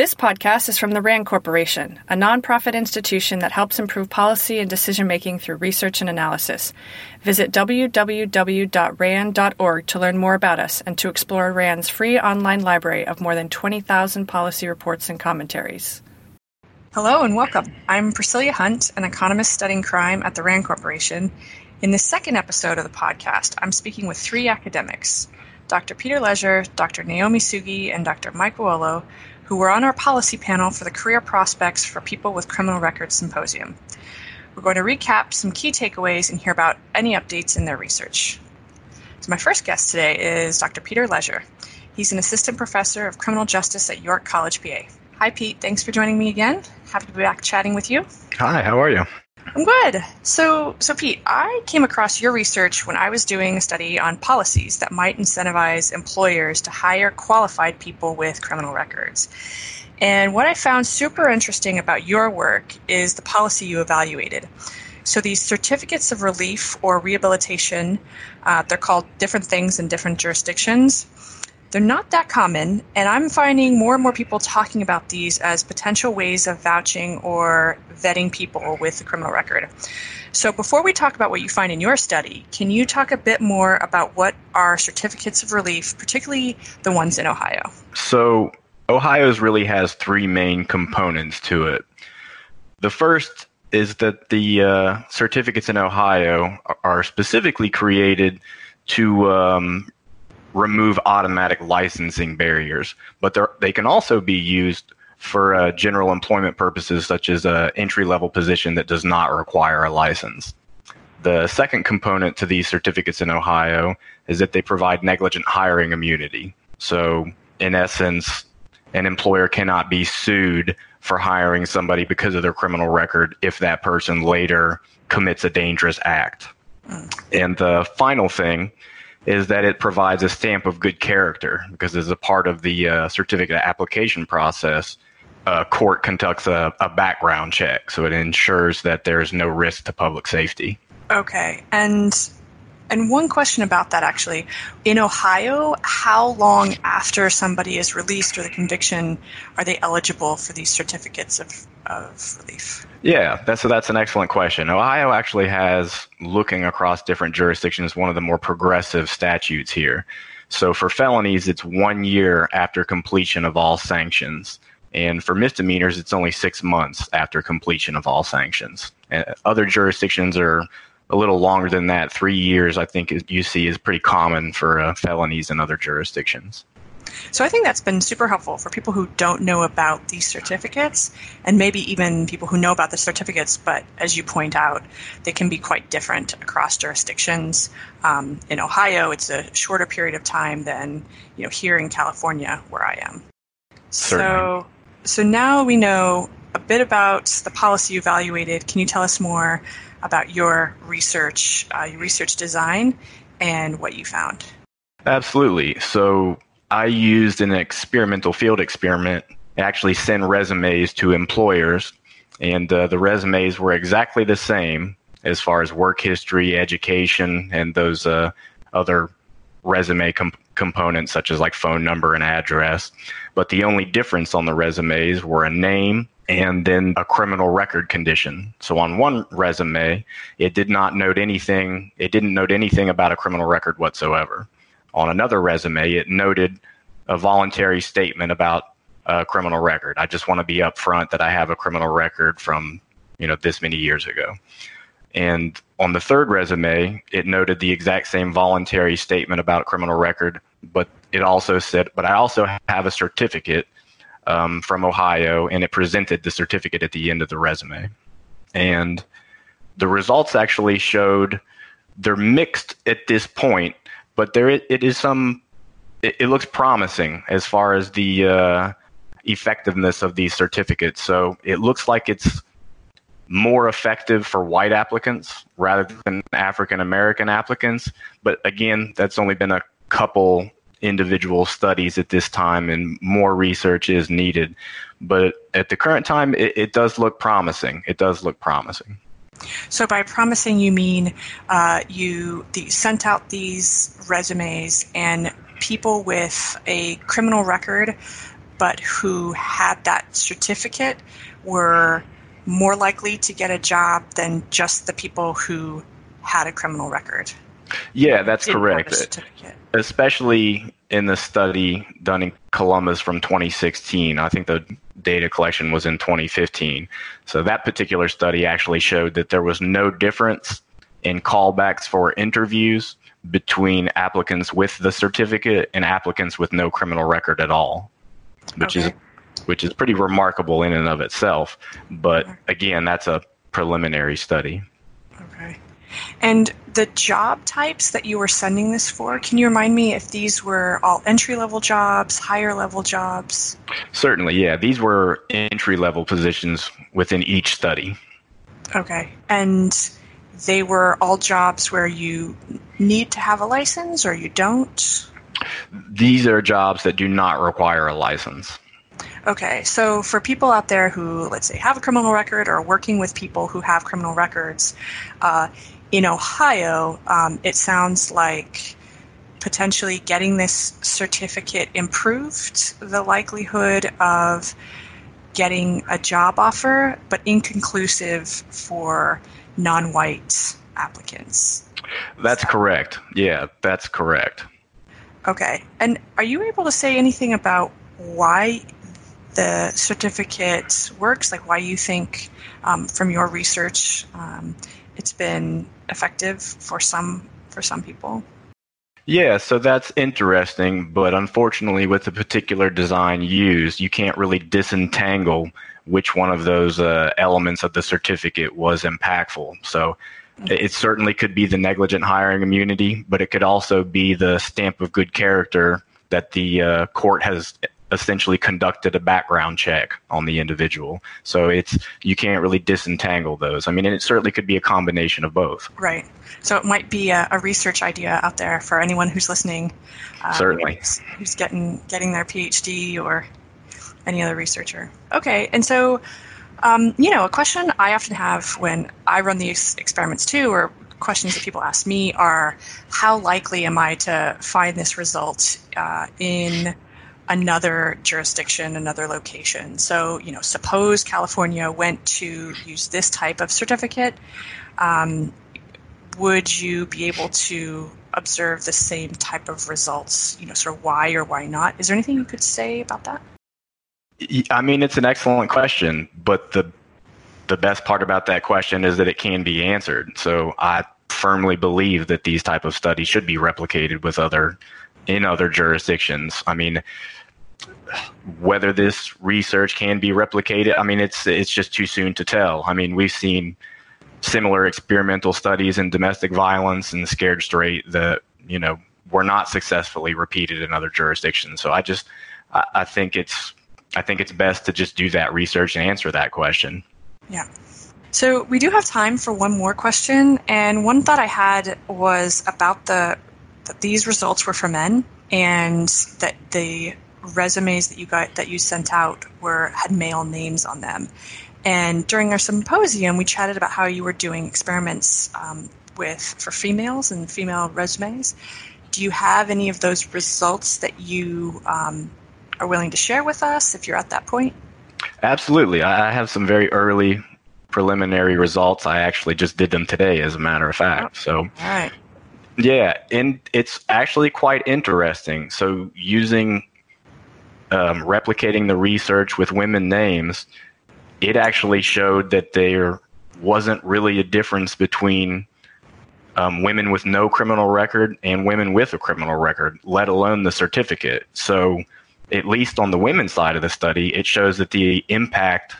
This podcast is from the RAND Corporation, a nonprofit institution that helps improve policy and decision making through research and analysis. Visit www.rand.org to learn more about us and to explore RAND's free online library of more than 20,000 policy reports and commentaries. Hello and welcome. I'm Priscilla Hunt, an economist studying crime at the RAND Corporation. In the second episode of the podcast, I'm speaking with three academics Dr. Peter Leasure, Dr. Naomi Sugie, and Dr. Mike Vuolo, who were on our policy panel for the Career Prospects for People with Criminal Records Symposium. We're going to recap some key takeaways and hear about any updates in their research. So, my first guest today is Dr. Peter Leasure. He's an assistant professor of criminal justice at York College, PA. Hi, Pete. Thanks for joining me again. Happy to be back chatting with you. Hi, how are you? I'm good. So, so Pete, I came across your research when I was doing a study on policies that might incentivize employers to hire qualified people with criminal records. And what I found super interesting about your work is the policy you evaluated. So these certificates of relief or rehabilitation, uh, they're called different things in different jurisdictions. They're not that common, and I'm finding more and more people talking about these as potential ways of vouching or vetting people with a criminal record. So, before we talk about what you find in your study, can you talk a bit more about what are certificates of relief, particularly the ones in Ohio? So, Ohio's really has three main components to it. The first is that the uh, certificates in Ohio are specifically created to um, remove automatic licensing barriers, but they can also be used for uh, general employment purposes, such as an entry level position that does not require a license. The second component to these certificates in Ohio is that they provide negligent hiring immunity. So, in essence, an employer cannot be sued for hiring somebody because of their criminal record if that person later commits a dangerous act. Mm. And the final thing is that it provides a stamp of good character because as a part of the uh, certificate application process, a court conducts a, a background check, so it ensures that there's no risk to public safety. Okay, and and one question about that actually, in Ohio, how long after somebody is released or the conviction are they eligible for these certificates of, of relief? Yeah, that's so that's an excellent question. Ohio actually has, looking across different jurisdictions, one of the more progressive statutes here. So for felonies, it's one year after completion of all sanctions. And for misdemeanors, it's only six months after completion of all sanctions. And other jurisdictions are a little longer than that. Three years, I think, you see is pretty common for uh, felonies in other jurisdictions. So I think that's been super helpful for people who don't know about these certificates, and maybe even people who know about the certificates, but as you point out, they can be quite different across jurisdictions. Um, in Ohio, it's a shorter period of time than you know here in California, where I am. Certainly. So, so now we know a bit about the policy you evaluated. Can you tell us more about your research, uh, your research design, and what you found? Absolutely. So I used an experimental field experiment actually send resumes to employers, and uh, the resumes were exactly the same as far as work history, education, and those uh, other resume com- components such as like phone number and address. But the only difference on the resumes were a name and then a criminal record condition. So on one resume, it did not note anything. It didn't note anything about a criminal record whatsoever. On another resume, it noted a voluntary statement about a criminal record. I just want to be upfront that I have a criminal record from, you know, this many years ago. And on the third resume, it noted the exact same voluntary statement about criminal record, but it also said, but I also have a certificate um, from Ohio, and it presented the certificate at the end of the resume. And the results actually showed they're mixed at this point, but there it is some it, it looks promising as far as the uh, effectiveness of these certificates. So it looks like it's more effective for white applicants rather than African American applicants. But again, that's only been a couple individual studies at this time, and more research is needed. But at the current time, it, it does look promising. It does look promising. So by promising, you mean uh, you the, sent out these resumes, and people with a criminal record but who had that certificate were more likely to get a job than just the people who had a criminal record. Yeah, that's correct. Especially in the study done in Columbus from 2016. I think the data collection was in 2015. So that particular study actually showed that there was no difference in callbacks for interviews between applicants with the certificate and applicants with no criminal record at all, which okay. is which is pretty remarkable in and of itself. But again, that's a preliminary study. Okay. And the job types that you were sending this for, can you remind me if these were all entry level jobs, higher level jobs? Certainly, yeah. These were entry level positions within each study. Okay. And they were all jobs where you need to have a license or you don't? These are jobs that do not require a license. Okay, so for people out there who, let's say, have a criminal record or are working with people who have criminal records, uh, in Ohio, um, it sounds like potentially getting this certificate improved the likelihood of getting a job offer, but inconclusive for non white applicants. That's correct. Yeah, that's correct. Okay. And are you able to say anything about why the certificate works? Like why you think, um, from your research, um, it's been effective for some for some people? Yeah, so that's interesting, but unfortunately, with the particular design used, you can't really disentangle which one of those uh, elements of the certificate was impactful. So it certainly could be the negligent hiring immunity, but it could also be the stamp of good character that the uh, court has essentially conducted a background check on the individual. So it's you can't really disentangle those. I mean, it certainly could be a combination of both. Right. So it might be a, a research idea out there for anyone who's listening. Uh, certainly. Who's, who's getting getting their PhD or any other researcher. Okay, and so. Um, you know, a question I often have when I run these experiments too, or questions that people ask me are how likely am I to find this result uh, in another jurisdiction, another location. So, you know, suppose California went to use this type of certificate, um, would you be able to observe the same type of results? You know, sort of why or why not? Is there anything you could say about that? I mean, it's an excellent question, but the the best part about that question is that it can be answered. So I firmly believe that these type of studies should be replicated with other in other jurisdictions. I mean, whether this research can be replicated, I mean, it's it's just too soon to tell. I mean, we've seen similar experimental studies in domestic violence and the scared straight that you know were not successfully repeated in other jurisdictions. So I just I, I think it's I think it's best to just do that research and answer that question. Yeah. So we do have time for one more question, and one thought I had was about the that these results were for men, and that the resumes that you got that you sent out were had male names on them. And during our symposium, we chatted about how you were doing experiments um, with for females and female resumes. Do you have any of those results that you um, are willing to share with us if you're at that point? Absolutely. I have some very early preliminary results. I actually just did them today, as a matter of fact. Oh, so, all right. Yeah, and it's actually quite interesting. So, using um, replicating the research with women names, it actually showed that there wasn't really a difference between um, women with no criminal record and women with a criminal record, let alone the certificate. So, at least on the women's side of the study, it shows that the impact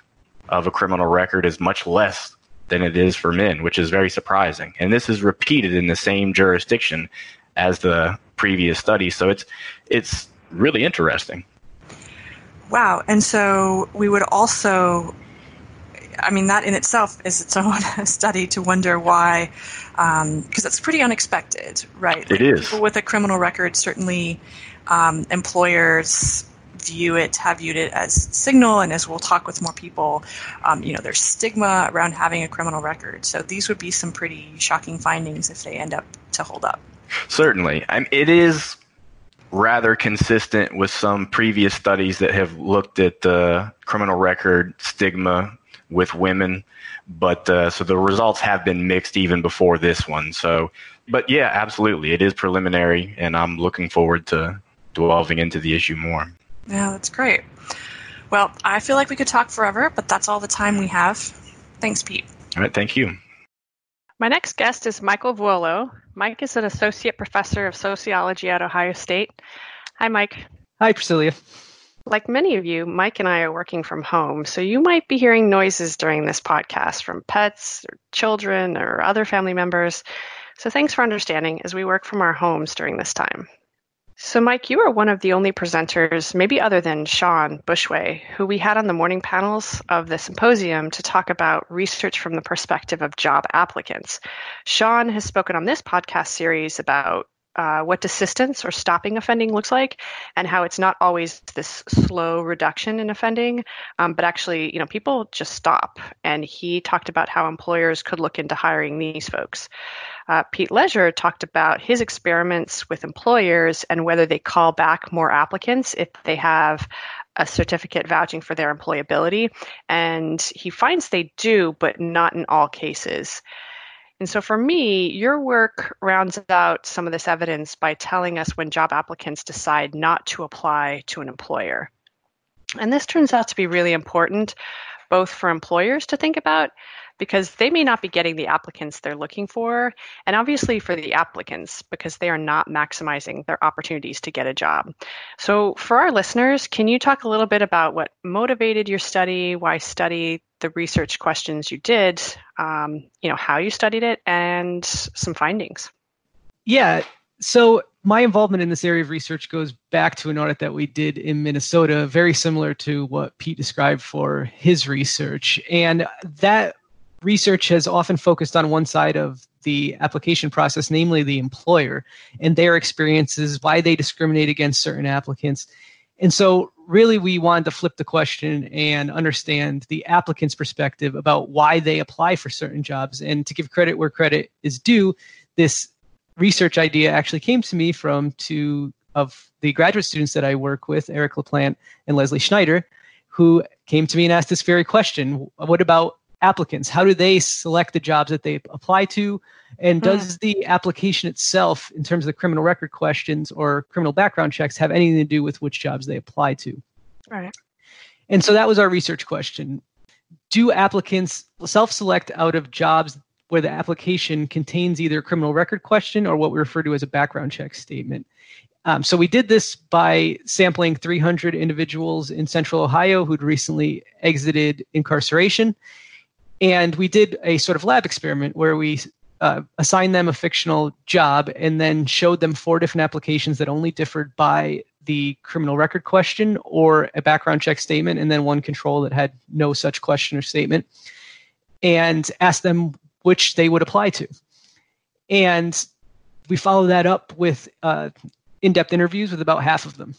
of a criminal record is much less than it is for men, which is very surprising. And this is repeated in the same jurisdiction as the previous study, so it's it's really interesting. Wow. And so we would also, I mean, that in itself is its own study to wonder why, because um, it's pretty unexpected, right? It like is. People with a criminal record, certainly um, employers view it, have viewed it as signal, and as we'll talk with more people, um, you know, there's stigma around having a criminal record. So these would be some pretty shocking findings if they end up to hold up. Certainly. I mean, it is rather consistent with some previous studies that have looked at the criminal record stigma with women. But uh, so the results have been mixed even before this one. So, but yeah, absolutely, it is preliminary, and I'm looking forward to delving into the issue more. Yeah, that's great. Well, I feel like we could talk forever, but that's all the time we have. Thanks, Pete. All right, thank you. My next guest is Michael Vuolo. Mike is an associate professor of sociology at Ohio State. Hi, Mike. Hi, Priscilla. Like many of you, Mike and I are working from home, so you might be hearing noises during this podcast from pets or children or other family members. So thanks for understanding as we work from our homes during this time. So, Mike, you are one of the only presenters, maybe other than Shawn Bushway, who we had on the morning panels of the symposium to talk about research from the perspective of job applicants. Sean has spoken on this podcast series about uh, what desistance or stopping offending looks like and how it's not always this slow reduction in offending um, but actually you know people just stop. And he talked about how employers could look into hiring these folks. Uh, pete Leasure talked about his experiments with employers and whether they call back more applicants if they have a certificate vouching for their employability. And he finds they do but not in all cases and so for me, your work rounds out some of this evidence by telling us when job applicants decide not to apply to an employer. And this turns out to be really important, both for employers to think about because they may not be getting the applicants they're looking for, and obviously for the applicants because they are not maximizing their opportunities to get a job. So, for our listeners, can you talk a little bit about what motivated your study, why study the research questions you did, um, you know, how you studied it, and some findings? Yeah. So my involvement in this area of research goes back to an audit that we did in Minnesota, very similar to what Pete described for his research. And that research has often focused on one side of the application process, namely the employer and their experiences, why they discriminate against certain applicants. And so, really, we wanted to flip the question and understand the applicant's perspective about why they apply for certain jobs. And to give credit where credit is due, this research idea actually came to me from two of the graduate students that I work with, Eric LaPlante and Leslie Schneider, who came to me and asked this very question What about applicants? How do they select the jobs that they apply to? And hmm. does the application itself, in terms of the criminal record questions or criminal background checks, have anything to do with which jobs they apply to? Right. And so that was our research question. Do applicants self select out of jobs where the application contains either a criminal record question or what we refer to as a background check statement? Um, so we did this by sampling 300 individuals in central Ohio who'd recently exited incarceration and we did a sort of lab experiment where we uh, assigned them a fictional job and then showed them four different applications that only differed by the criminal record question or a background check statement, and then one control that had no such question or statement, and asked them which they would apply to. And we followed that up with uh, in depth interviews with about half of them.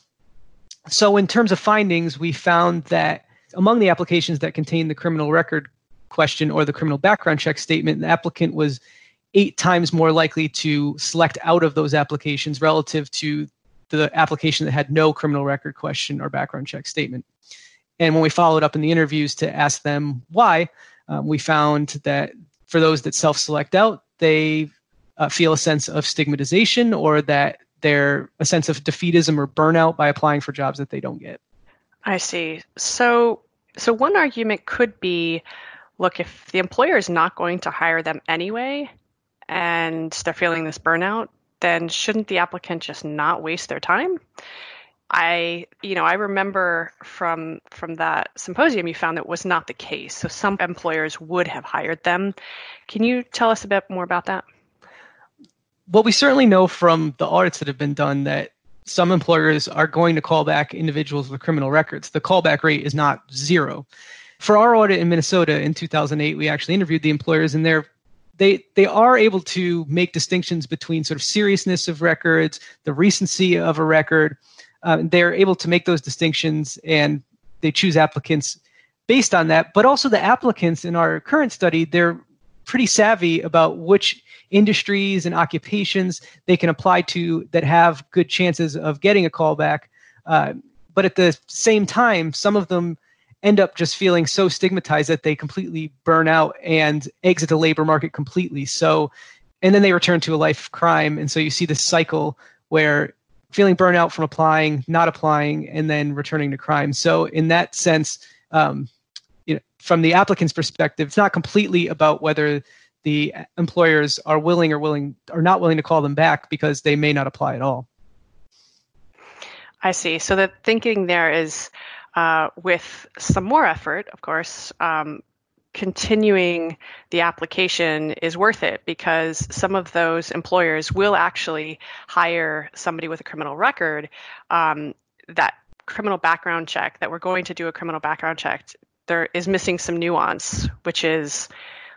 So, in terms of findings, we found that among the applications that contained the criminal record question or the criminal background check statement, the applicant was eight times more likely to select out of those applications relative to the application that had no criminal record question or background check statement. And when we followed up in the interviews to ask them why, um, we found that for those that self select out, they uh, feel a sense of stigmatization or that they're a sense of defeatism or burnout by applying for jobs that they don't get. I see. So, so one argument could be look, if the employer is not going to hire them anyway and they're feeling this burnout, then shouldn't the applicant just not waste their time? I, you know, I remember from from that symposium you found that was not the case. So some employers would have hired them. Can you tell us a bit more about that? Well, we certainly know from the audits that have been done that some employers are going to call back individuals with criminal records. The callback rate is not zero for our audit in Minnesota in 2008, we actually interviewed the employers, and they're they they are able to make distinctions between sort of seriousness of records, the recency of a record. Um, they're able to make those distinctions, and they choose applicants based on that. But also the applicants in our current study, they're pretty savvy about which industries and occupations they can apply to that have good chances of getting a callback. Uh, but at the same time, some of them end up just feeling so stigmatized that they completely burn out and exit the labor market completely. So, and then they return to a life of crime. And so you see this cycle where feeling burnout from applying, not applying, and then returning to crime. So, in that sense, um, you know, from the applicant's perspective, it's not completely about whether the employers are willing or willing or not willing to call them back because they may not apply at all. I see. So the thinking there is uh, with some more effort, of course, um, continuing the application is worth it because some of those employers will actually hire somebody with a criminal record. Um, that criminal background check, that we're going to do a criminal background check, there is missing some nuance, which is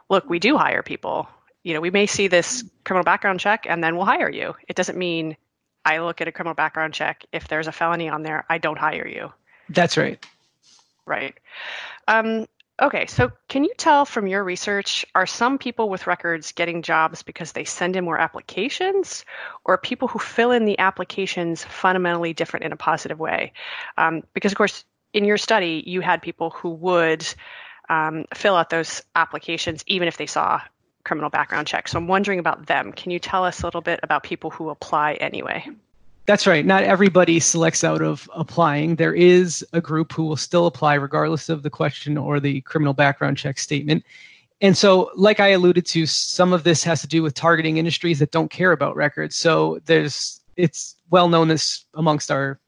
look, we do hire people. You know, we may see this criminal background check and then we'll hire you. It doesn't mean I look at a criminal background check. If there's a felony on there, I don't hire you. That's right. Right. Um, okay, so can you tell from your research, are some people with records getting jobs because they send in more applications, or people who fill in the applications fundamentally different in a positive way? Um, because, of course, in your study, you had people who would um, fill out those applications even if they saw criminal background checks. So I'm wondering about them. Can you tell us a little bit about people who apply anyway? That's right. Not everybody selects out of applying. There is a group who will still apply regardless of the question or the criminal background check statement. And so, like I alluded to, some of this has to do with targeting industries that don't care about records. So there's it's well known this amongst our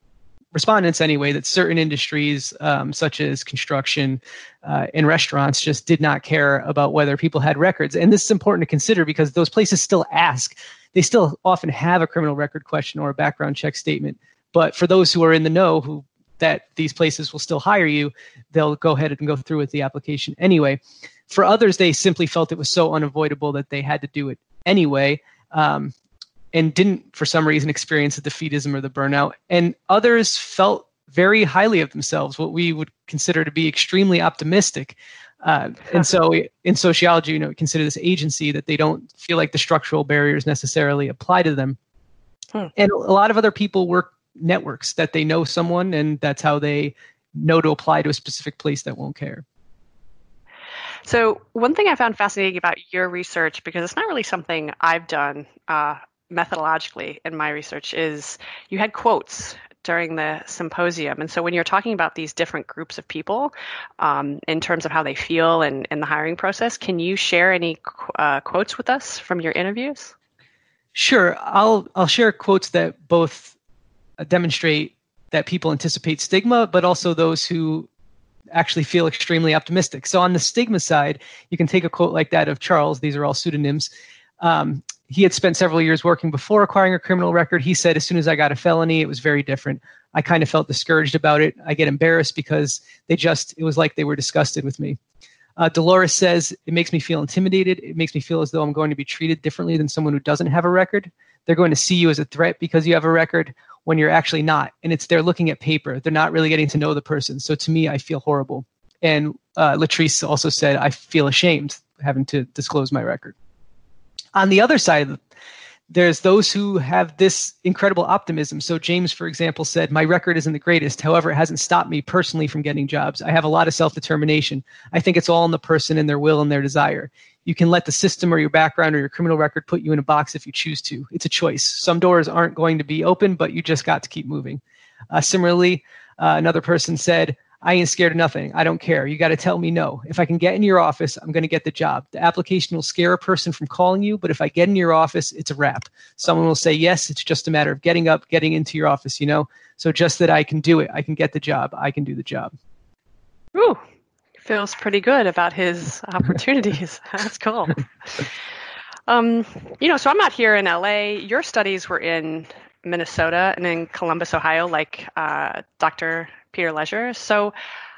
respondents anyway that certain industries um, such as construction uh, and restaurants just did not care about whether people had records and this is important to consider because those places still ask they still often have a criminal record question or a background check statement but for those who are in the know who that these places will still hire you they'll go ahead and go through with the application anyway. For others they simply felt it was so unavoidable that they had to do it anyway um, and didn't for some reason experience the defeatism or the burnout. And others felt very highly of themselves what we would consider to be extremely optimistic uh, and so in sociology you know we consider this agency that they don't feel like the structural barriers necessarily apply to them hmm. and a lot of other people work networks that they know someone and that's how they know to apply to a specific place that won't care so one thing i found fascinating about your research because it's not really something i've done uh, methodologically in my research is you had quotes during the symposium. And so when you're talking about these different groups of people um, in terms of how they feel and in the hiring process, can you share any uh, quotes with us from your interviews? Sure. I'll, I'll share quotes that both uh, demonstrate that people anticipate stigma, but also those who actually feel extremely optimistic. So on the stigma side, you can take a quote like that of Charles. These are all pseudonyms. Um, he had spent several years working before acquiring a criminal record. He said, as soon as I got a felony, it was very different. I kind of felt discouraged about it. I get embarrassed because they just, it was like they were disgusted with me. Uh, Dolores says, it makes me feel intimidated. It makes me feel as though I'm going to be treated differently than someone who doesn't have a record. They're going to see you as a threat because you have a record when you're actually not. And it's they're looking at paper. They're not really getting to know the person. So to me, I feel horrible. And uh, Latrice also said, I feel ashamed having to disclose my record. On the other side, there's those who have this incredible optimism. So James, for example, said, "My record isn't the greatest. However, it hasn't stopped me personally from getting jobs. I have a lot of self-determination. I think it's all in the person and their will and their desire. You can let the system or your background or your criminal record put you in a box if you choose to. It's a choice. Some doors aren't going to be open, but you just got to keep moving." Uh, similarly, uh, another person said, I ain't scared of nothing. I don't care. You got to tell me no. If I can get in your office, I'm going to get the job. The application will scare a person from calling you, but if I get in your office, it's a wrap. Someone will say yes. It's just a matter of getting up, getting into your office, you know? So just that I can do it. I can get the job. I can do the job. Ooh, feels pretty good about his opportunities. That's cool. Um, you know, so I'm not here in LA. Your studies were in Minnesota and in Columbus, Ohio, like uh, Dr. Peter Leasure. So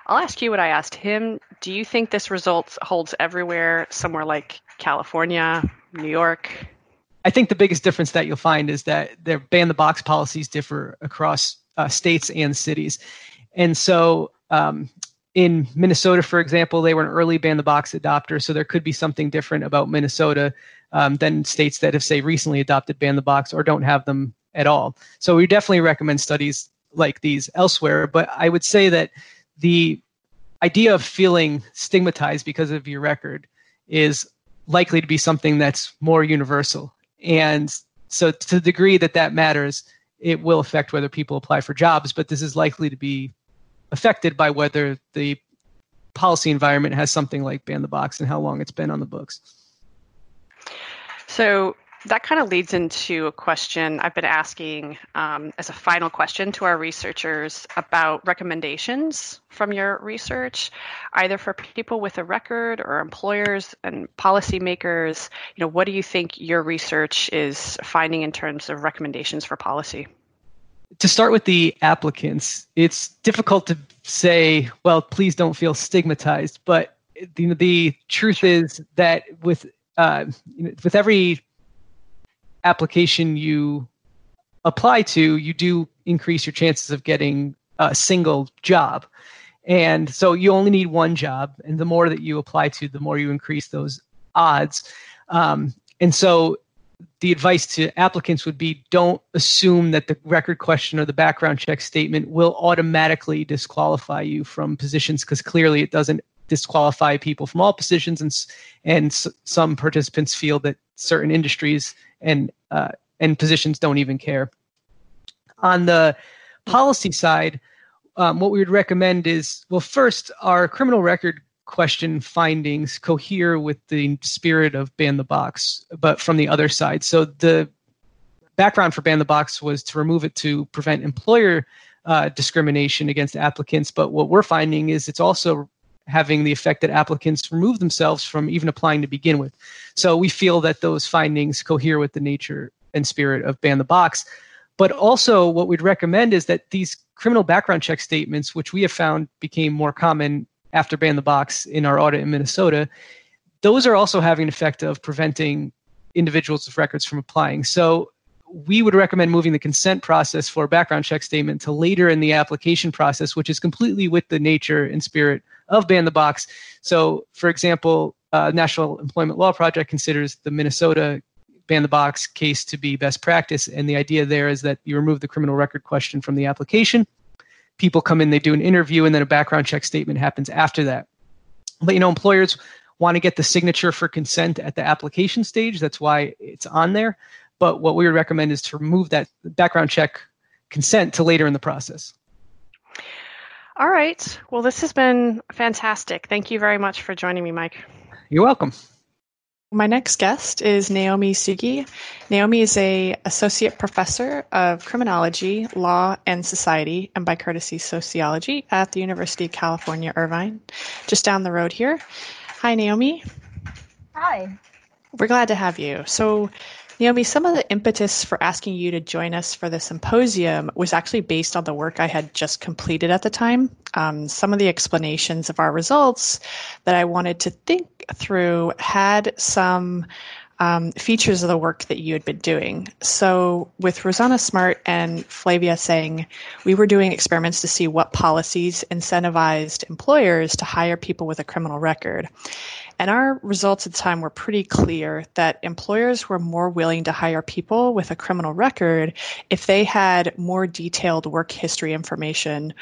I'll ask you what I asked him. Do you think this result holds everywhere, somewhere like California, New York? I think the biggest difference that you'll find is that their ban the box policies differ across uh, states and cities. And so um, in Minnesota, for example, they were an early ban the box adopter, so there could be something different about Minnesota um, than states that have, say, recently adopted ban the box or don't have them at all. So we definitely recommend studies like these elsewhere. But I would say that the idea of feeling stigmatized because of your record is likely to be something that's more universal. And so, to the degree that that matters, it will affect whether people apply for jobs, but this is likely to be affected by whether the policy environment has something like ban the box and how long it's been on the books. So, that kind of leads into a question I've been asking um, as a final question to our researchers about recommendations from your research, either for people with a record or employers and policymakers. You know, what do you think your research is finding in terms of recommendations for policy? To start with the applicants, it's difficult to say, well, please don't feel stigmatized. But the, the truth is that with uh, with every application you apply to, you do increase your chances of getting a single job. And so you only need one job. And the more that you apply to, the more you increase those odds. Um, and so the advice to applicants would be don't assume that the record question or the background check statement will automatically disqualify you from positions because clearly it doesn't disqualify people from all positions and and some participants feel that certain industries and uh, and positions don't even care. On the policy side, um, what we would recommend is well, first, our criminal record question findings cohere with the spirit of ban the box, but from the other side. So the background for ban the box was to remove it to prevent employer uh, discrimination against applicants. But what we're finding is it's also having the effect that applicants remove themselves from even applying to begin with. So we feel that those findings cohere with the nature and spirit of ban the box. But also, what we'd recommend is that these criminal background check statements, which we have found became more common after ban the box in our audit in Minnesota, those are also having an effect of preventing individuals with records from applying. So we would recommend moving the consent process for a background check statement to later in the application process, which is completely with the nature and spirit of ban the box. So, for example, uh, National Employment Law Project considers the Minnesota ban the box case to be best practice, and the idea there is that you remove the criminal record question from the application. People come in, they do an interview, and then a background check statement happens after that. But you know, employers want to get the signature for consent at the application stage. That's why it's on there. But what we would recommend is to remove that background check consent to later in the process. All right. Well, this has been fantastic. Thank you very much for joining me, Mike. You're welcome. My next guest is Naomi Sugie. Naomi is a associate professor of criminology, law, and society, and by courtesy sociology at the University of California, Irvine, just down the road here. Hi, Naomi. Hi. We're glad to have you. So, Naomi, some of the impetus for asking you to join us for the symposium was actually based on the work I had just completed at the time. Um, some of the explanations of our results that I wanted to think through had some um, features of the work that you had been doing. So, with Rosanna Smart and Flavia Tsang, we were doing experiments to see what policies incentivized employers to hire people with a criminal record. And our results at the time were pretty clear that employers were more willing to hire people with a criminal record if they had more detailed work history information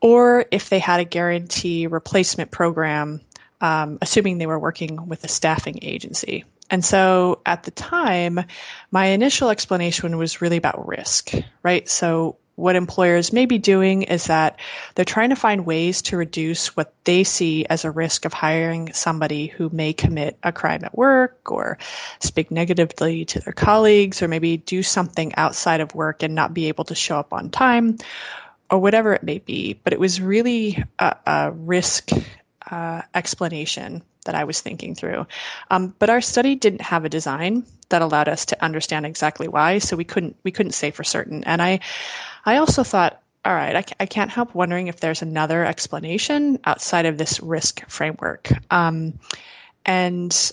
or if they had a guarantee replacement program, um, assuming they were working with a staffing agency. And so at the time, my initial explanation was really about risk, right? So what employers may be doing is that they're trying to find ways to reduce what they see as a risk of hiring somebody who may commit a crime at work or speak negatively to their colleagues or maybe do something outside of work and not be able to show up on time or whatever it may be. But it was really a, a risk uh, explanation that I was thinking through. Um, but our study didn't have a design that allowed us to understand exactly why, so we couldn't we couldn't say for certain. And I I also thought, all right, I, I can't help wondering if there's another explanation outside of this risk framework. Um, and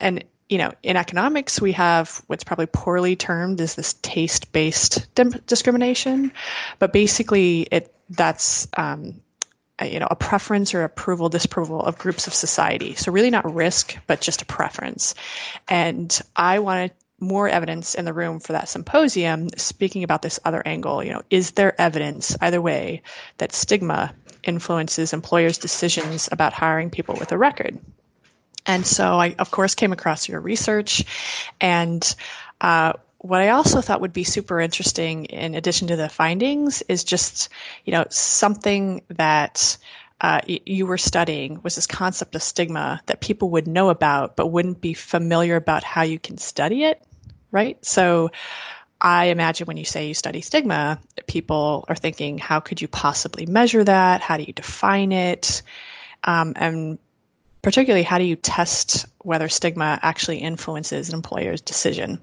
and you know, in economics, we have what's probably poorly termed as this taste-based discrimination, but basically, it that's um, you know a preference or approval disapproval of groups of society. So really not risk but just a preference. And i wanted more evidence in the room for that symposium speaking about this other angle you know is there evidence either way that stigma influences employers decisions about hiring people with a record? And so i of course came across your research and uh, what I also thought would be super interesting, in addition to the findings, is just you know something that uh, you were studying was this concept of stigma that people would know about but wouldn't be familiar about how you can study it, right? So. I imagine when you say you study stigma, people are thinking, how could you possibly measure that? How do you define it? Um, and particularly, how do you test whether stigma actually influences an employer's decision?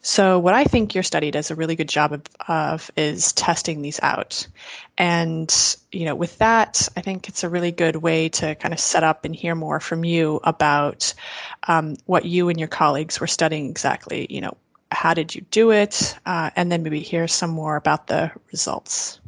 So, what I think your study does a really good job of, of, is testing these out. And, you know, with that, I think it's a really good way to kind of set up and hear more from you about um, what you and your colleagues were studying exactly. You know, how did you do it? Uh, and then maybe hear some more about the results.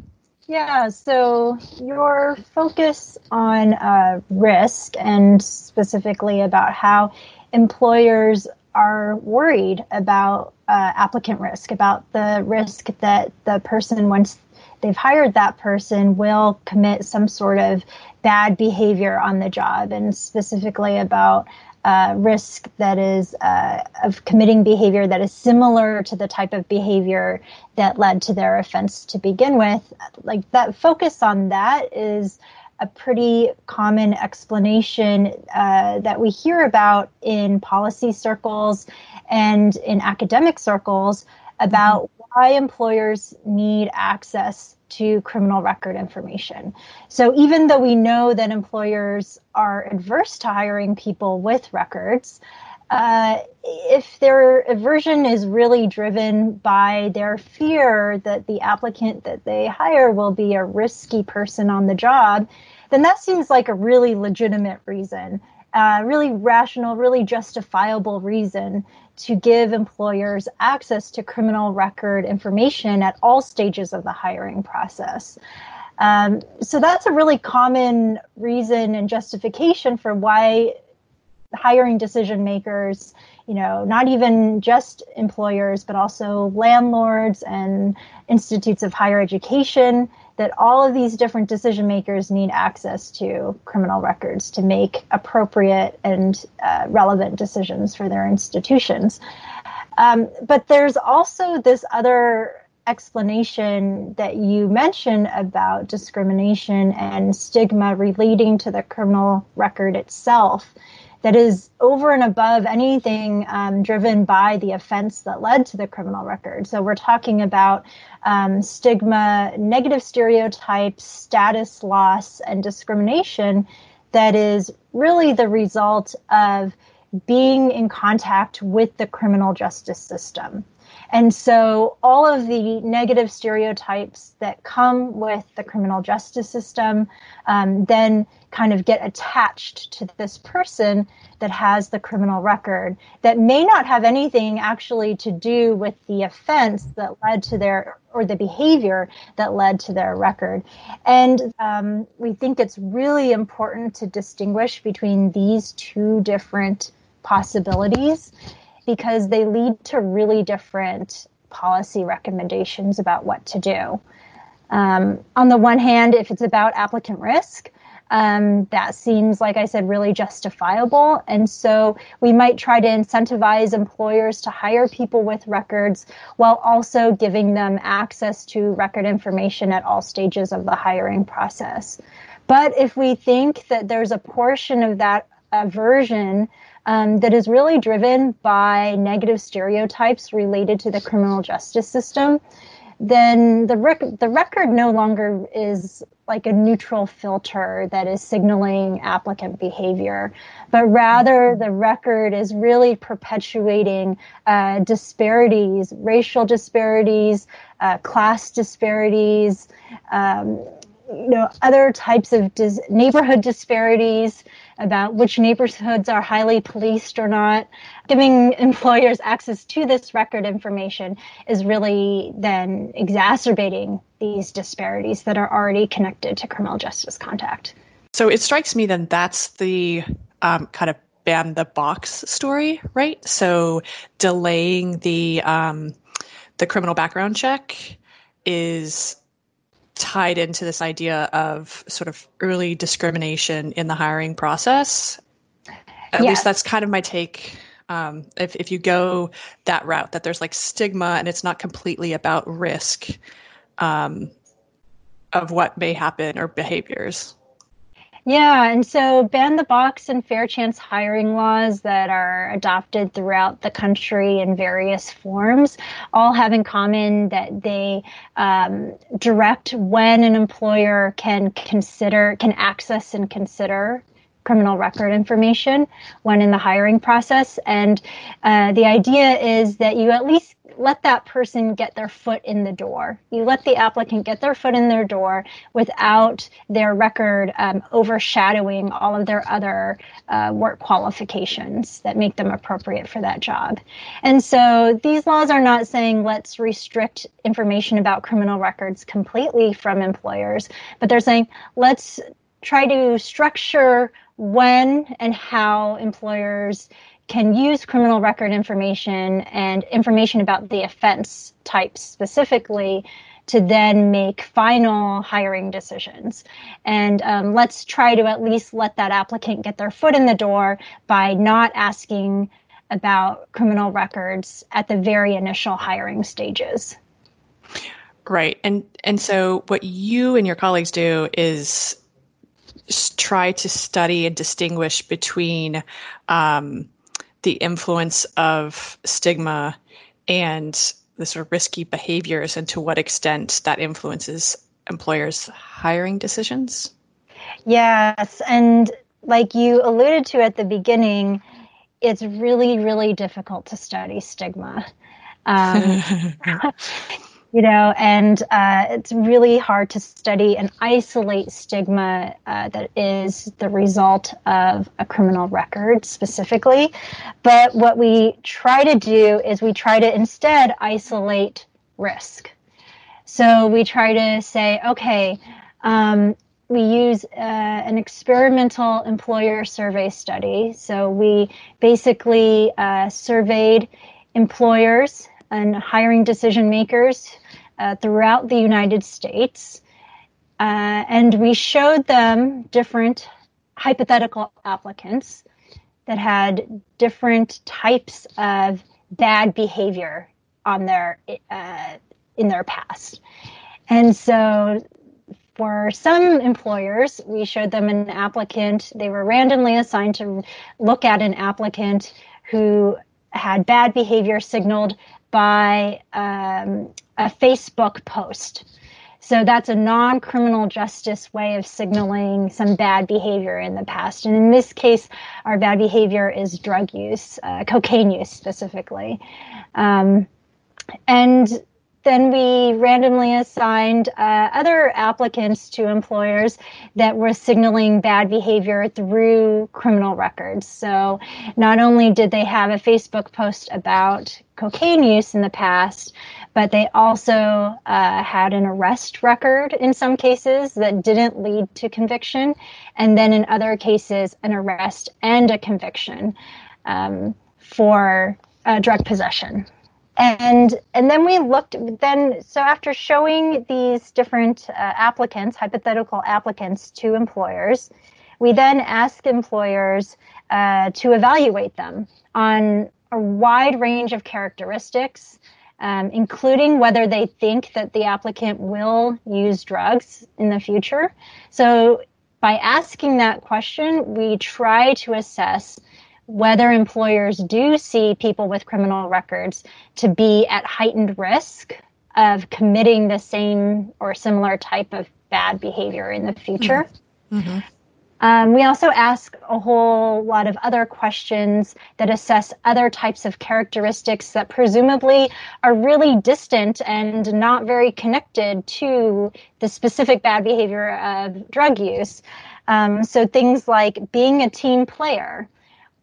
Yeah, so your focus on uh, risk and specifically about how employers are worried about uh, applicant risk, about the risk that the person, once they've hired that person, will commit some sort of bad behavior on the job, and specifically about uh, risk that is uh, of committing behavior that is similar to the type of behavior that led to their offense to begin with. Like that focus on that is a pretty common explanation uh, that we hear about in policy circles and in academic circles about mm-hmm. why employers need access to criminal record information. So even though we know that employers are adverse to hiring people with records, uh, if their aversion is really driven by their fear that the applicant that they hire will be a risky person on the job, then that seems like a really legitimate reason, uh, really rational, really justifiable reason to give employers access to criminal record information at all stages of the hiring process. Um, so that's a really common reason and justification for why hiring decision makers, you know, not even just employers, but also landlords and institutes of higher education, that all of these different decision makers need access to criminal records to make appropriate and uh, relevant decisions for their institutions. Um, but there's also this other explanation that you mentioned about discrimination and stigma relating to the criminal record itself that is over and above anything um, driven by the offense that led to the criminal record. So we're talking about um, stigma, negative stereotypes, status loss, and discrimination that is really the result of being in contact with the criminal justice system. And so all of the negative stereotypes that come with the criminal justice system um, then kind of get attached to this person that has the criminal record that may not have anything actually to do with the offense that led to their or the behavior that led to their record. And um, we think it's really important to distinguish between these two different possibilities because they lead to really different policy recommendations about what to do. Um, on the one hand, if it's about applicant risk, um, that seems, like I said, really justifiable. And so we might try to incentivize employers to hire people with records while also giving them access to record information at all stages of the hiring process. But if we think that there's a portion of that aversion um, that is really driven by negative stereotypes related to the criminal justice system, then the rec- the record no longer is like a neutral filter that is signaling applicant behavior, but rather the record is really perpetuating uh, disparities, racial disparities, uh, class disparities, um, you know, other types of dis- neighborhood disparities about which neighborhoods are highly policed or not. Giving employers access to this record information is really then exacerbating these disparities that are already connected to criminal justice contact. So it strikes me then that's the um, kind of ban the box story, right? So delaying the um, the criminal background check is tied into this idea of sort of early discrimination in the hiring process. At yes. least that's kind of my take. Um, if, if you go that route, that there's like stigma and it's not completely about risk um, of what may happen or behaviors. Yeah, and so ban the box and fair chance hiring laws that are adopted throughout the country in various forms all have in common that they um, direct when an employer can consider, can access and consider criminal record information when in the hiring process. And uh, the idea is that you at least let that person get their foot in the door. You let the applicant get their foot in their door without their record um, overshadowing all of their other uh, work qualifications that make them appropriate for that job. And so these laws are not saying let's restrict information about criminal records completely from employers, but they're saying let's try to structure when and how employers can use criminal record information and information about the offense type specifically to then make final hiring decisions. And um, let's try to at least let that applicant get their foot in the door by not asking about criminal records at the very initial hiring stages. Right. And and so what you and your colleagues do is try to study and distinguish between um, the influence of stigma and the sort of risky behaviors and to what extent that influences employers' hiring decisions? Yes. And like you alluded to at the beginning, it's really, really difficult to study stigma. Um, you know, and uh, it's really hard to study and isolate stigma uh, that is the result of a criminal record specifically. But what we try to do is we try to instead isolate risk. So we try to say, okay, um, we use uh, an experimental employer survey study. So we basically uh, surveyed employers and hiring decision makers uh, throughout the United States. Uh, and we showed them different hypothetical applicants that had different types of bad behavior on their uh, in their past. And so for some employers, we showed them an applicant. They were randomly assigned to look at an applicant who had bad behavior signaled by um, a Facebook post. So that's a non criminal justice way of signaling some bad behavior in the past. And in this case, our bad behavior is drug use, uh, cocaine use specifically. Um, and then we randomly assigned uh, other applicants to employers that were signaling bad behavior through criminal records. So not only did they have a Facebook post about cocaine use in the past, but they also uh, had an arrest record in some cases that didn't lead to conviction, and then in other cases, an arrest and a conviction um, for uh, drug possession and and then we looked then so after showing these different uh, applicants hypothetical applicants to employers we then ask employers uh, to evaluate them on a wide range of characteristics um, including whether they think that the applicant will use drugs in the future. So by asking that question we try to assess whether employers do see people with criminal records to be at heightened risk of committing the same or similar type of bad behavior in the future. Mm-hmm. mm-hmm. Um, we also ask a whole lot of other questions that assess other types of characteristics that presumably are really distant and not very connected to the specific bad behavior of drug use. Um, so things like being a team player,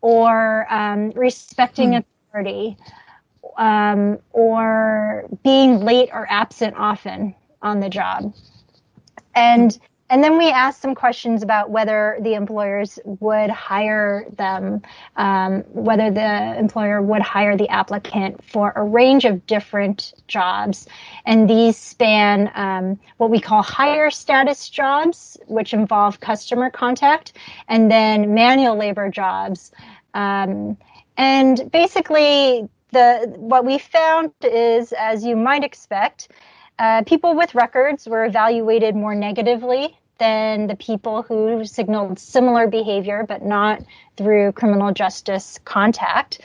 or um, respecting hmm. authority um, or being late or absent often on the job. And and then we asked some questions about whether the employers would hire them, um, whether the employer would hire the applicant for a range of different jobs. And these span um, what we call higher status jobs, which involve customer contact, and then manual labor jobs. Um, and basically, the what we found is, as you might expect, uh, people with records were evaluated more negatively than the people who signaled similar behavior, but not through criminal justice contact.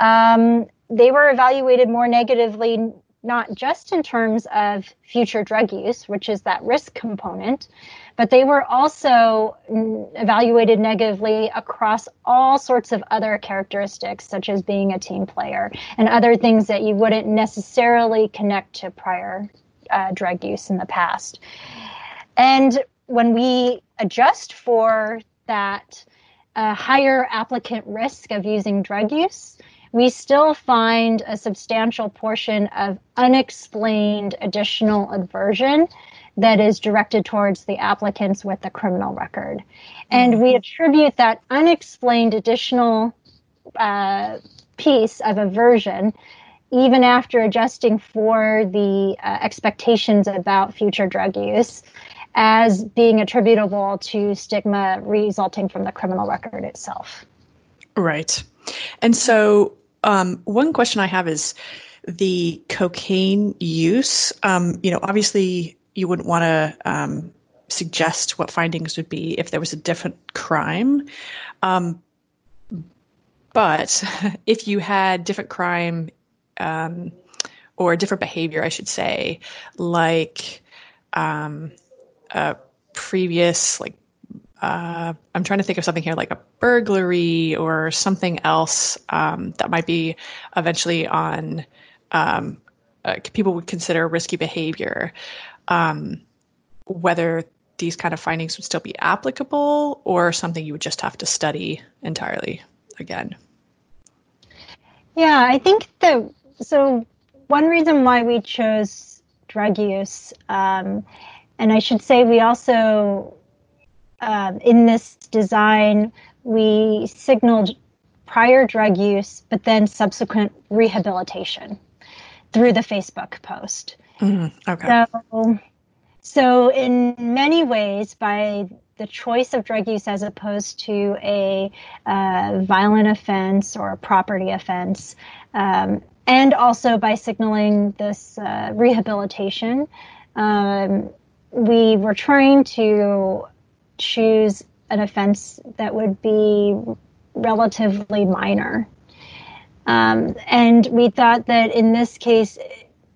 Um, they were evaluated more negatively, not just in terms of future drug use, which is that risk component, but they were also evaluated negatively across all sorts of other characteristics, such as being a team player and other things that you wouldn't necessarily connect to prior uh, drug use in the past. And when we adjust for that uh, higher applicant risk of using drug use, we still find a substantial portion of unexplained additional aversion that is directed towards the applicants with the criminal record. And we attribute that unexplained additional uh, piece of aversion even after adjusting for the uh, expectations about future drug use as being attributable to stigma resulting from the criminal record itself. Right. And so, um, one question I have is the cocaine use. Um, you know, obviously, you wouldn't want to um, suggest what findings would be if there was a different crime. Um, but if you had different crime um, or different behavior, I should say, like um, a previous, like, uh, I'm trying to think of something here, like a burglary or something else um, that might be eventually on um, uh, people would consider risky behavior. Um, whether these kind of findings would still be applicable or something you would just have to study entirely again. Yeah, I think the so one reason why we chose drug use, um, and I should say we also uh, in this design we signaled prior drug use, but then subsequent rehabilitation through the Facebook post. Mm-hmm. Okay. So, so in many ways, by the choice of drug use as opposed to a uh, violent offense or a property offense, um, and also by signaling this uh, rehabilitation. Um, we were trying to choose an offense that would be relatively minor. Um, and we thought that in this case,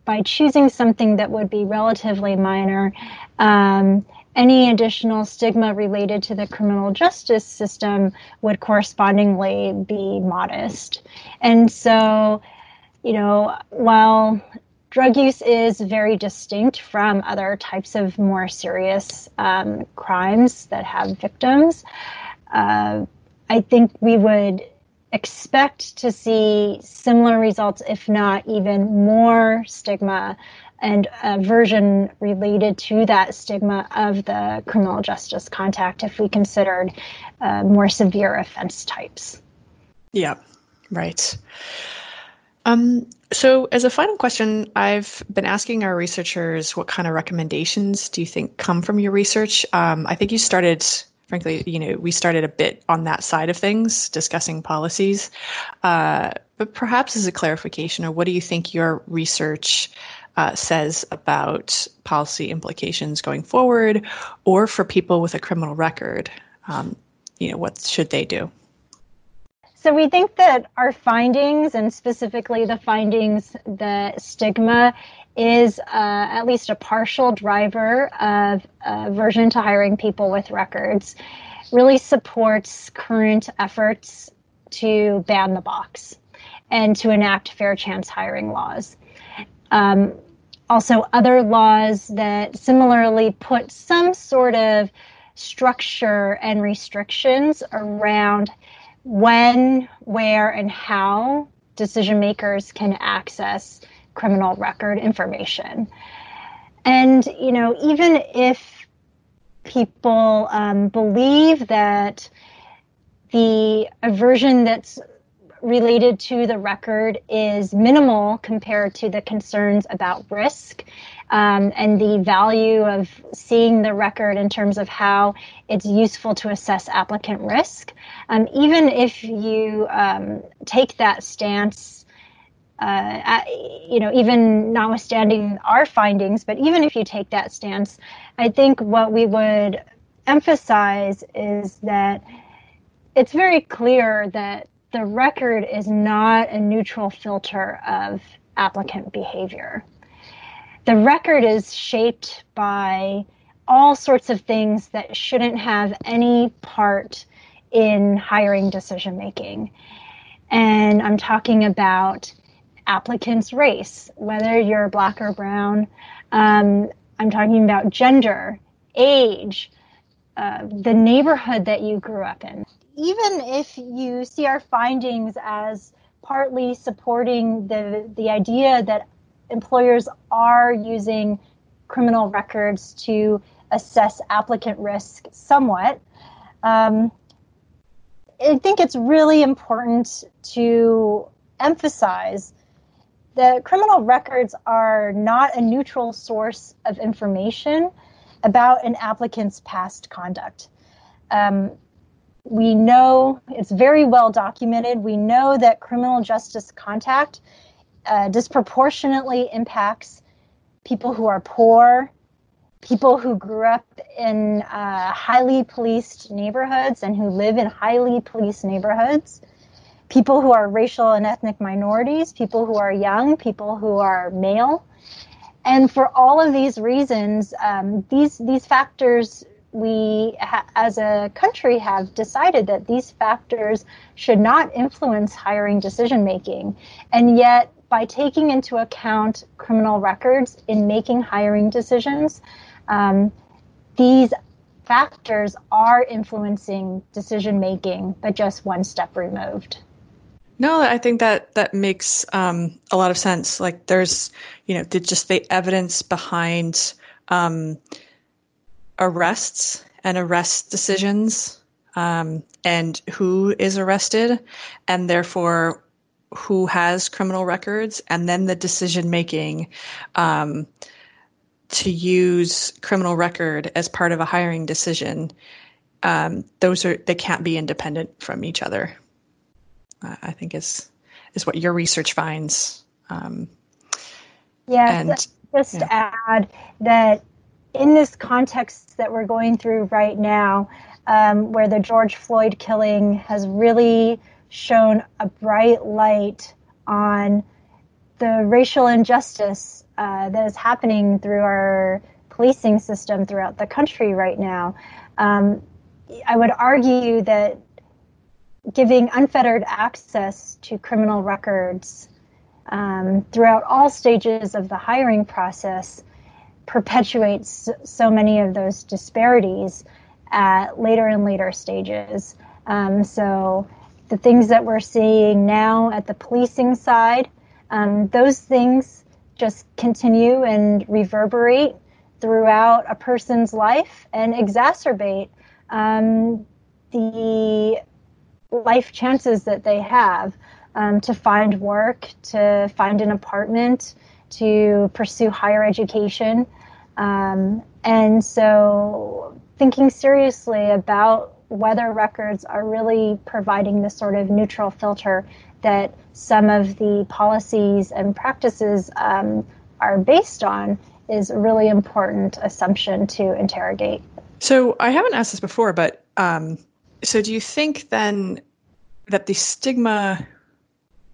by choosing something that would be relatively minor, um, any additional stigma related to the criminal justice system would correspondingly be modest. And so you know, while drug use is very distinct from other types of more serious um, crimes that have victims, uh, I think we would expect to see similar results, if not even more stigma and aversion related to that stigma of the criminal justice contact if we considered uh, more severe offense types. Yeah, right. Um, so, as a final question, I've been asking our researchers what kind of recommendations do you think come from your research? Um, I think you started, frankly, you know, we started a bit on that side of things, discussing policies. Uh, but perhaps as a clarification, or what do you think your research uh, says about policy implications going forward, or for people with a criminal record? Um, you know, what should they do? So we think that our findings, and specifically the findings that stigma is uh, at least a partial driver of aversion to hiring people with records, really supports current efforts to ban the box and to enact fair chance hiring laws. Um, also, other laws that similarly put some sort of structure and restrictions around when, where, and how decision makers can access criminal record information. And, you know, even if people um, believe that the aversion that's related to the record is minimal compared to the concerns about risk um, and the value of seeing the record in terms of how it's useful to assess applicant risk. Um, even if you um, take that stance, uh, at, you know, even notwithstanding our findings, but even if you take that stance, I think what we would emphasize is that it's very clear that the record is not a neutral filter of applicant behavior. The record is shaped by all sorts of things that shouldn't have any part in hiring decision making. And I'm talking about applicants' race, whether you're black or brown. Um, I'm talking about gender, age, uh, the neighborhood that you grew up in even if you see our findings as partly supporting the the idea that employers are using criminal records to assess applicant risk somewhat. Um, I think it's really important to emphasize that criminal records are not a neutral source of information about an applicant's past conduct. Um, we know it's very well documented. We know that criminal justice contact uh, disproportionately impacts people who are poor, people who grew up in uh, highly policed neighborhoods and who live in highly policed neighborhoods, people who are racial and ethnic minorities, people who are young, people who are male. And for all of these reasons, um, these these factors we ha- as a country have decided that these factors should not influence hiring decision making. And yet, by taking into account criminal records in making hiring decisions, um, these factors are influencing decision making, but just one step removed. No, I think that that makes um, a lot of sense. Like, there's, you know, just the evidence behind um, arrests and arrest decisions um, and who is arrested and therefore who has criminal records and then the decision making um, to use criminal record as part of a hiring decision um, those are they can't be independent from each other uh, i think is is what your research finds um, yeah and, just yeah. add that in this context that we're going through right now, um, where the George Floyd killing has really shown a bright light on the racial injustice uh, that is happening through our policing system throughout the country right now. Um, I would argue that giving unfettered access to criminal records um, throughout all stages of the hiring process perpetuates so many of those disparities at later and later stages. Um, so the things that we're seeing now at the policing side, um, those things just continue and reverberate throughout a person's life and exacerbate um, the life chances that they have um, to find work, to find an apartment, to pursue higher education. Um, and so thinking seriously about whether records are really providing the sort of neutral filter that some of the policies and practices um, are based on is a really important assumption to interrogate. So I haven't asked this before, but um, so do you think then that the stigma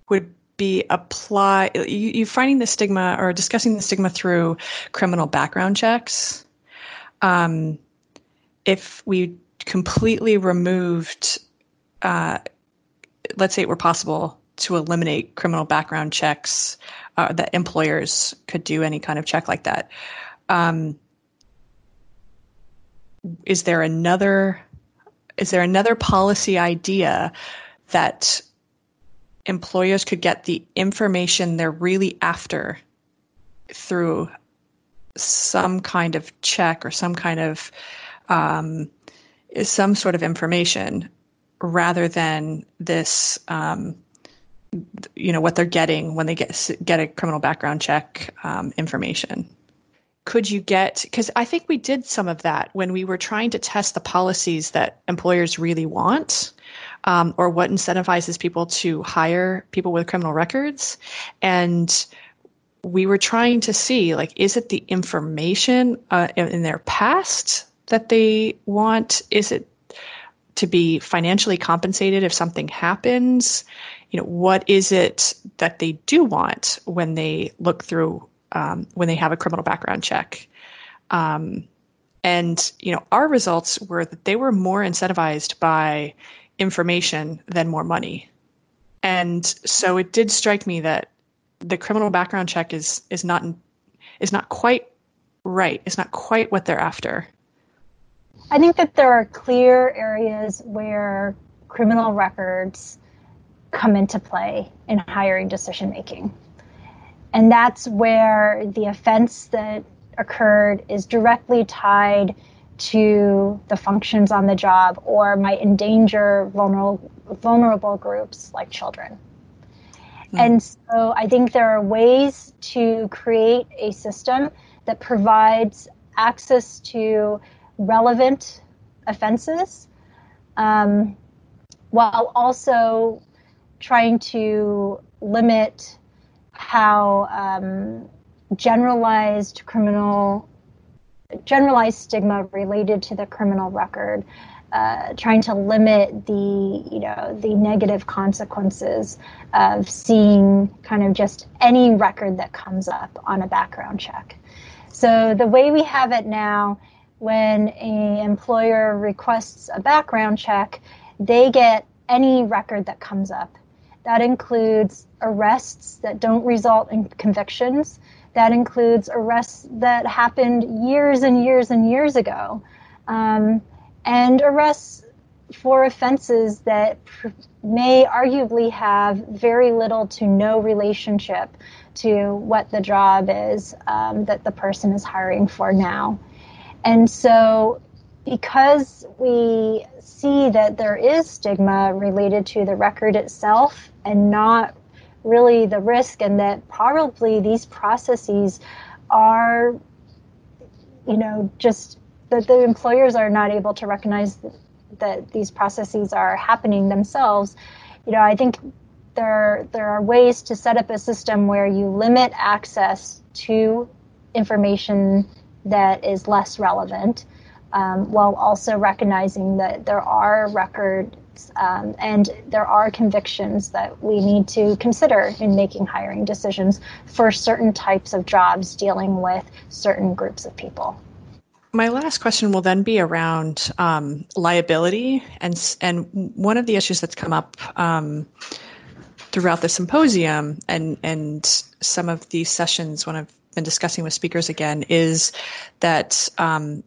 would be apply you, you finding the stigma or discussing the stigma through criminal background checks. Um, if we completely removed uh, let's say it were possible to eliminate criminal background checks uh, that employers could do any kind of check like that. Um, is there another is there another policy idea that employers could get the information they're really after through some kind of check or some kind of um, some sort of information rather than this um, you know what they're getting when they get get a criminal background check um, information. Could you get because i think we did some of that when we were trying to test the policies that employers really want um, or what incentivizes people to hire people with criminal records. And we were trying to see like is it the information uh, in, their past that they want? Is it to be financially compensated if something happens? You know what is it that they do want when they look through um, when they have a criminal background check? Um, and you know our results were that they were more incentivized by information than more money. And so it did strike me that the criminal background check is is not is not quite right. It's not quite what they're after. I think that there are clear areas where criminal records come into play in hiring decision making. And that's where the offense that occurred is directly tied to the functions on the job or might endanger vulnerable, vulnerable groups like children. Mm. And so I think there are ways to create a system that provides access to relevant offenses um, while also trying to limit how um, generalized criminal generalized stigma related to the criminal record uh, trying to limit the you know the negative consequences of seeing kind of just any record that comes up on a background check so the way we have it now when an employer requests a background check they get any record that comes up that includes arrests that don't result in convictions. That includes arrests that happened years and years and years ago. Um, and arrests for offenses that may arguably have very little to no relationship to what the job is um, that the person is hiring for now. And so, because we see that there is stigma related to the record itself and not really the risk, and that probably these processes are, you know, just that the employers are not able to recognize that these processes are happening themselves. You know, I think there there are ways to set up a system where you limit access to information that is less relevant um, while also recognizing that there are um, and there are convictions that we need to consider in making hiring decisions for certain types of jobs dealing with certain groups of people. My last question will then be around um, liability, and and one of the issues that's come up um, throughout the symposium and and some of these sessions when I've been discussing with speakers again is that um,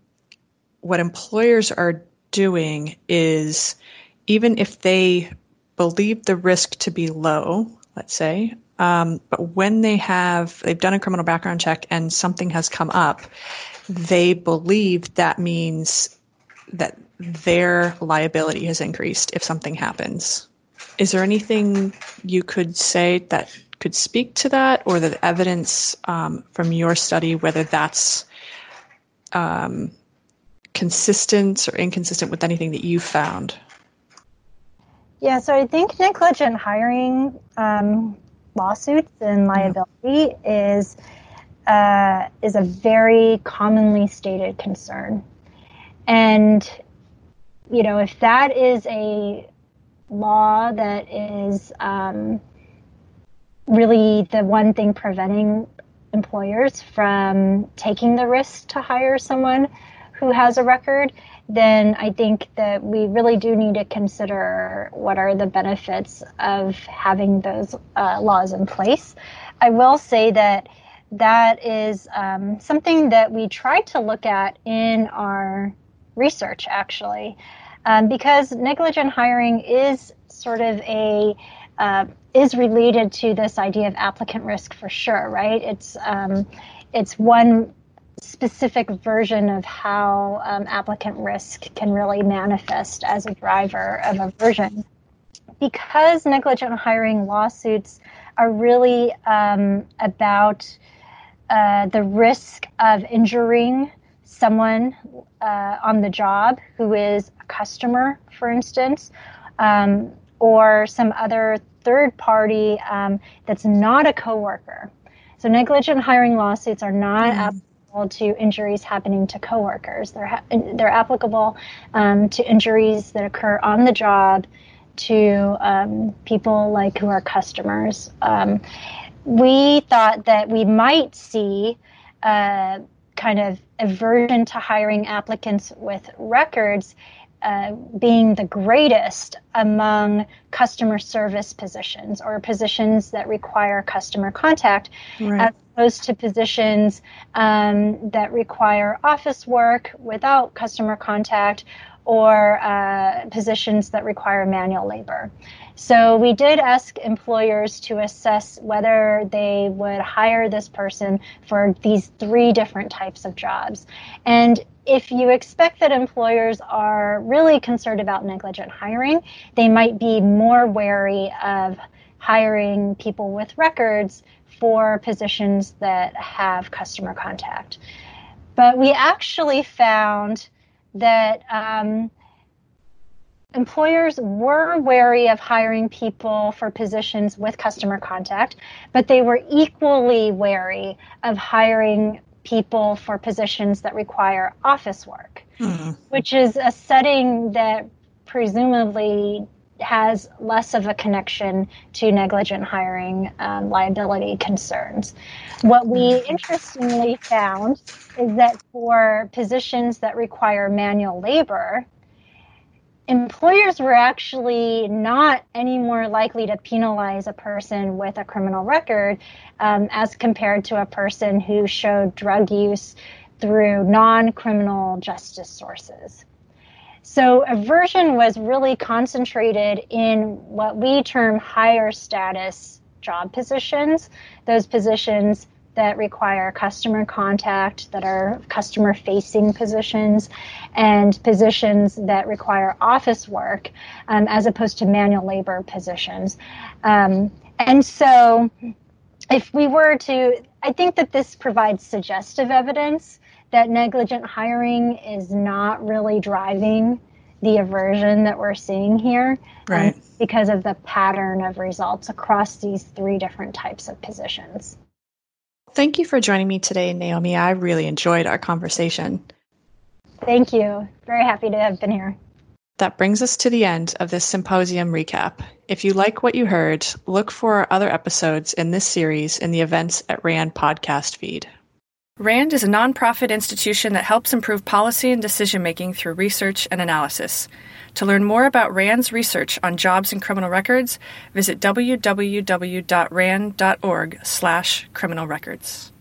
what employers are doing is even if they believe the risk to be low, let's say, um, but when they have they've done a criminal background check and something has come up, they believe that means that their liability has increased if something happens. Is there anything you could say that could speak to that, or the evidence um, from your study whether that's um, consistent or inconsistent with anything that you found? Yeah, so I think negligent hiring um, lawsuits and liability yeah. is uh, is a very commonly stated concern, and you know if that is a law that is um, really the one thing preventing employers from taking the risk to hire someone who has a record, then I think that we really do need to consider what are the benefits of having those uh, laws in place. I will say that that is um, something that we tried to look at in our research, actually, um, because negligent hiring is sort of a uh, is related to this idea of applicant risk for sure, right? It's um, it's one specific version of how um, applicant risk can really manifest as a driver of aversion. Because negligent hiring lawsuits are really um, about uh, the risk of injuring someone uh, on the job who is a customer, for instance, um, or some other third party um, that's not a coworker. So negligent hiring lawsuits are not mm. To injuries happening to coworkers. They're ha- they're applicable um, to injuries that occur on the job to um, people like who are customers. Um, we thought that we might see uh, kind of aversion to hiring applicants with records uh, being the greatest among customer service positions or positions that require customer contact, right. as opposed to positions um, that require office work without customer contact or uh, positions that require manual labor. So we did ask employers to assess whether they would hire this person for these three different types of jobs. And if you expect that employers are really concerned about negligent hiring, they might be more wary of hiring people with records for positions that have customer contact. But we actually found that um, employers were wary of hiring people for positions with customer contact, but they were equally wary of hiring people for positions that require office work, mm-hmm. which is a setting that presumably has less of a connection to negligent hiring um, liability concerns. What we hmm. interestingly found is that for positions that require manual labor, employers were actually not any more likely to penalize a person with a criminal record um, as compared to a person who showed drug use through non criminal justice sources. So, aversion was really concentrated in what we term higher status job positions, those positions that require customer contact, that are customer facing positions, and positions that require office work um, as opposed to manual labor positions. Um, and so, if we were to, I think that this provides suggestive evidence that negligent hiring is not really driving the aversion that we're seeing here um, right. um, because of the pattern of results across these three different types of positions. Thank you for joining me today, Naomi. I really enjoyed our conversation. Thank you. Very happy to have been here. That brings us to the end of this symposium recap. If you like what you heard, look for our other episodes in this series in the Events at RAND podcast feed. RAND is a nonprofit institution that helps improve policy and decision making through research and analysis. To learn more about RAND's research on jobs and criminal records, visit www.rand.org/criminal records.